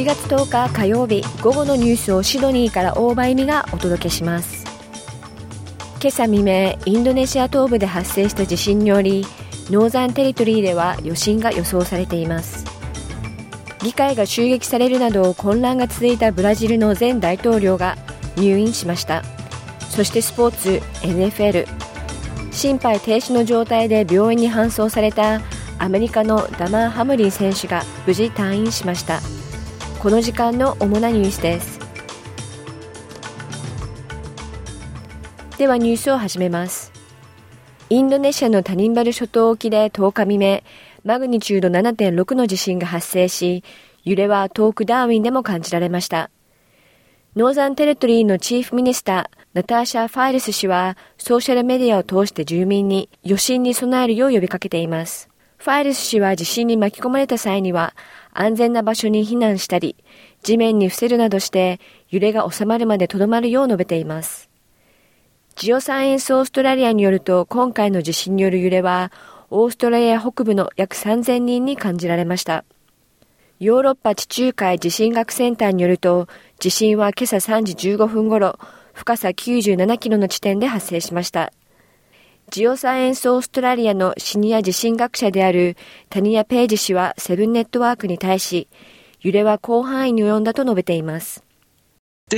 1月10日火曜日午後のニュースをシドニーから大場恵美がお届けします。今朝未明インドネシア東部で発生した地震によりノーザンテリトリーでは余震が予想されています。議会が襲撃されるなど混乱が続いたブラジルの前大統領が入院しました。そしてスポーツ NFL 心肺停止の状態で病院に搬送されたアメリカのダマー・ハムリン選手が無事退院しました。この時間の主なニュースです。ではニュースを始めます。インドネシアのタニンバル諸島沖で10日未明マグニチュード7.6の地震が発生し揺れは遠くダーウィンでも感じられました。 Northern Territory の Chief Minister、ナターシャ・ファイルス氏は、ソーシャルメディアを通して住民に余震に備えるよう呼びかけています。ファイルス氏は地震に巻き込まれた際には、安全な場所に避難したり、地面に伏せるなどして揺れが収まるまでとどまるよう述べています。ジオサイエンスオーストラリアによると今回の地震による揺れはオーストラリア北部の約3000人に感じられました。ヨーロッパ地中海地震学センターによると地震は今朝3時15分頃深さ97キロの地点で発生しました。ジオサイエンスオーストラリアのシニア地震学者であるタニア・ページ氏はセブンネットワークに対し、揺れは広範囲に及んだと述べています。こ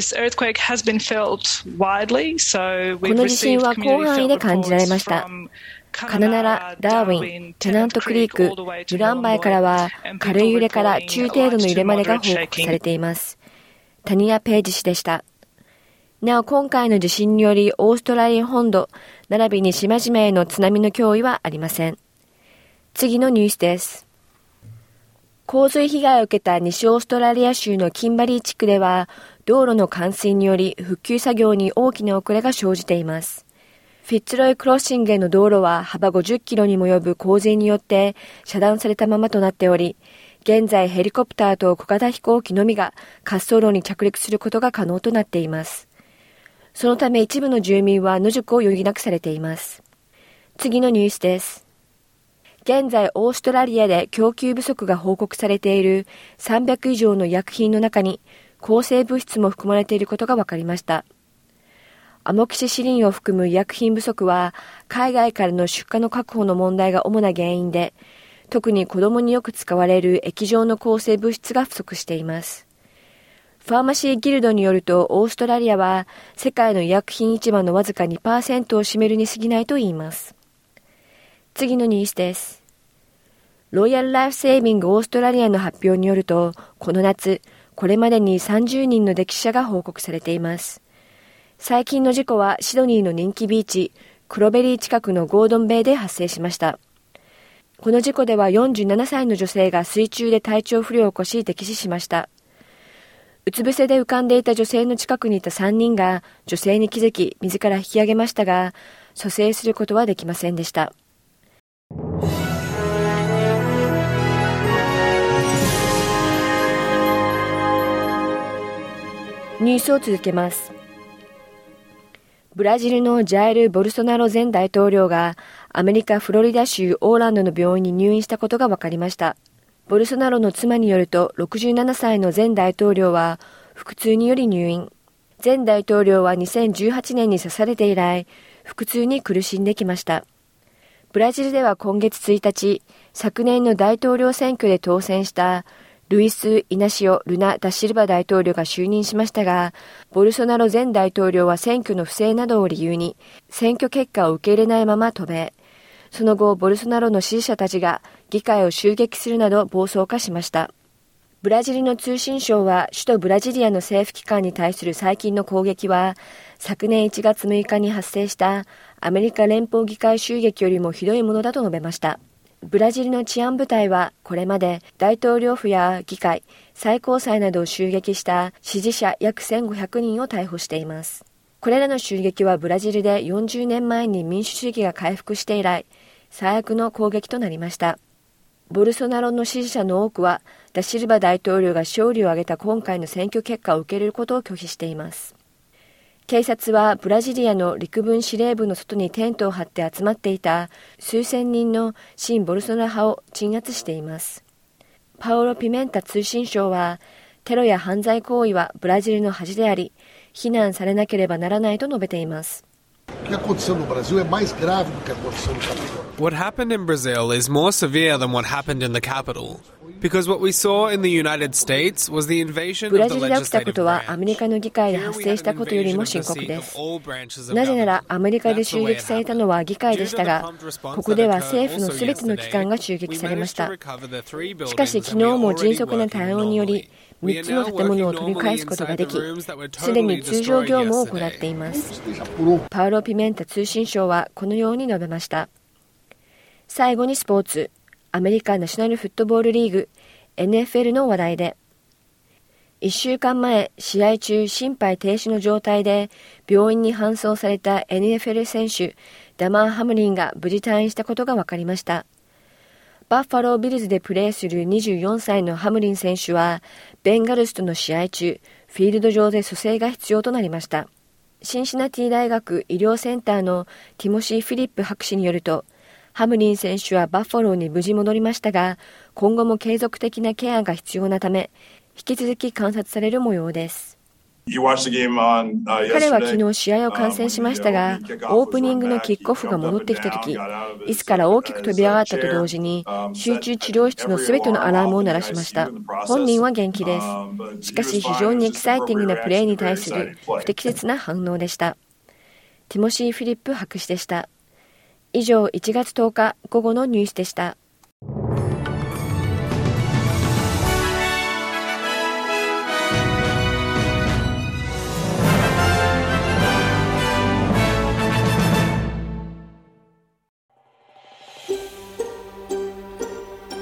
の地震は広範囲で感じられました。カナナラ、ダーウィン、テナントクリーク、ルランバイからは軽い揺れから中程度の揺れまでが報告されています。タニア・ページ氏でした。なお今回の地震によりオーストラリア本土、並びに島々への津波の脅威はありません。次のニュースです。洪水被害を受けた西オーストラリア州のキンバリー地区では、道路の冠水により復旧作業に大きな遅れが生じています。フィッツロイクロッシングへの道路は幅50キロにも及ぶ洪水によって遮断されたままとなっており、現在ヘリコプターと小型飛行機のみが滑走路に着陸することが可能となっています。そのため一部の住民は野宿を余儀なくされています。次のニュースです。現在オーストラリアで供給不足が報告されている300以上の医薬品の中に抗生物質も含まれていることが分かりました。アモキシシリンを含む医薬品不足は海外からの出荷の確保の問題が主な原因で特に子供によく使われる液状の抗生物質が不足しています。ファーマシーギルドによると、オーストラリアは世界の医薬品市場のわずか2%を占めるに過ぎないと言います。次のニュースです。ロイヤルライフセービングオーストラリアの発表によると、この夏、これまでに30人の溺死者が報告されています。最近の事故はシドニーの人気ビーチ、クロベリー近くのゴードンベイで発生しました。この事故では47歳の女性が水中で体調不良を起こし溺死しました。うつ伏せで浮かんでいた女性の近くにいた3人が女性に気づき自ら引き上げましたが、蘇生することはできませんでした。ニュースを続けます。ブラジルのジャイル・ボルソナロ前大統領がアメリカ・フロリダ州オーランドの病院に入院したことが分かりました。ボルソナロの妻によると67歳の前大統領は腹痛により入院。前大統領は2018年に刺されて以来、腹痛に苦しんできました。ブラジルでは今月1日、昨年の大統領選挙で当選したルイス・イナシオ・ルナ・ダシルバ大統領が就任しましたが、ボルソナロ前大統領は選挙の不正などを理由に、選挙結果を受け入れないまま渡米。その後、ボルソナロの支持者たちが議会を襲撃するなど暴走化しました。ブラジルの通信省は首都ブラジリアの政府機関に対する最近の攻撃は昨年1月6日に発生したアメリカ連邦議会襲撃よりもひどいものだと述べました。ブラジルの治安部隊はこれまで大統領府や議会、最高裁などを襲撃した支持者約1500人を逮捕しています。これらの襲撃はブラジルで40年前に民主主義が回復して以来、最悪の攻撃となりました。ボルソナロの支持者の多くは、ダシルバ大統領が勝利を挙げた今回の選挙結果を受け入れることを拒否しています。警察はブラジリアの陸軍司令部の外にテントを張って集まっていた数千人の新ボルソナ派を鎮圧しています。パオロ・ピメンタ通信省は、テロや犯罪行為はブラジルの恥であり、非難されなければならないと述べています。What happened in Brazil is more severe than what happened in the capital. Because what we saw in the United States was the invasion ブラジルで起きたことはアメリカの議会で発生したことよりも深刻です。なぜならアメリカで襲撃されたのは議会でしたが、ここでは政府のすべての機関が襲撃されました。しかし昨日も迅速な対応により、3つの建物を取り返すことができ、すでに通常業務を行っています。パウロ・ピメンタ通信省はこのように述べました。最後にスポーツ、アメリカナショナルフットボールリーグ NFL の話題で、1週間前、試合中心肺停止の状態で病院に搬送された NFL 選手ダマー・ハムリンが無事退院したことが分かりました。バッファロービルズでプレーする24歳のハムリン選手は、ベンガルスとの試合中、フィールド上で蘇生が必要となりました。シンシナティ大学医療センターのティモシー・フィリップ博士によると、ハムリン選手はバッファローに無事戻りましたが、今後も継続的なケアが必要なため、引き続き観察される模様です。彼は昨日試合を観戦しましたが、オープニングのキックオフが戻ってきた時、椅子から大きく飛び上がったと同時に、集中治療室のすべてのアラームを鳴らしました。本人は元気です。しかし非常にエキサイティングなプレーに対する不適切な反応でした。ティモシー・フィリップ博士でした。以上、1月10日午後のニュースでした。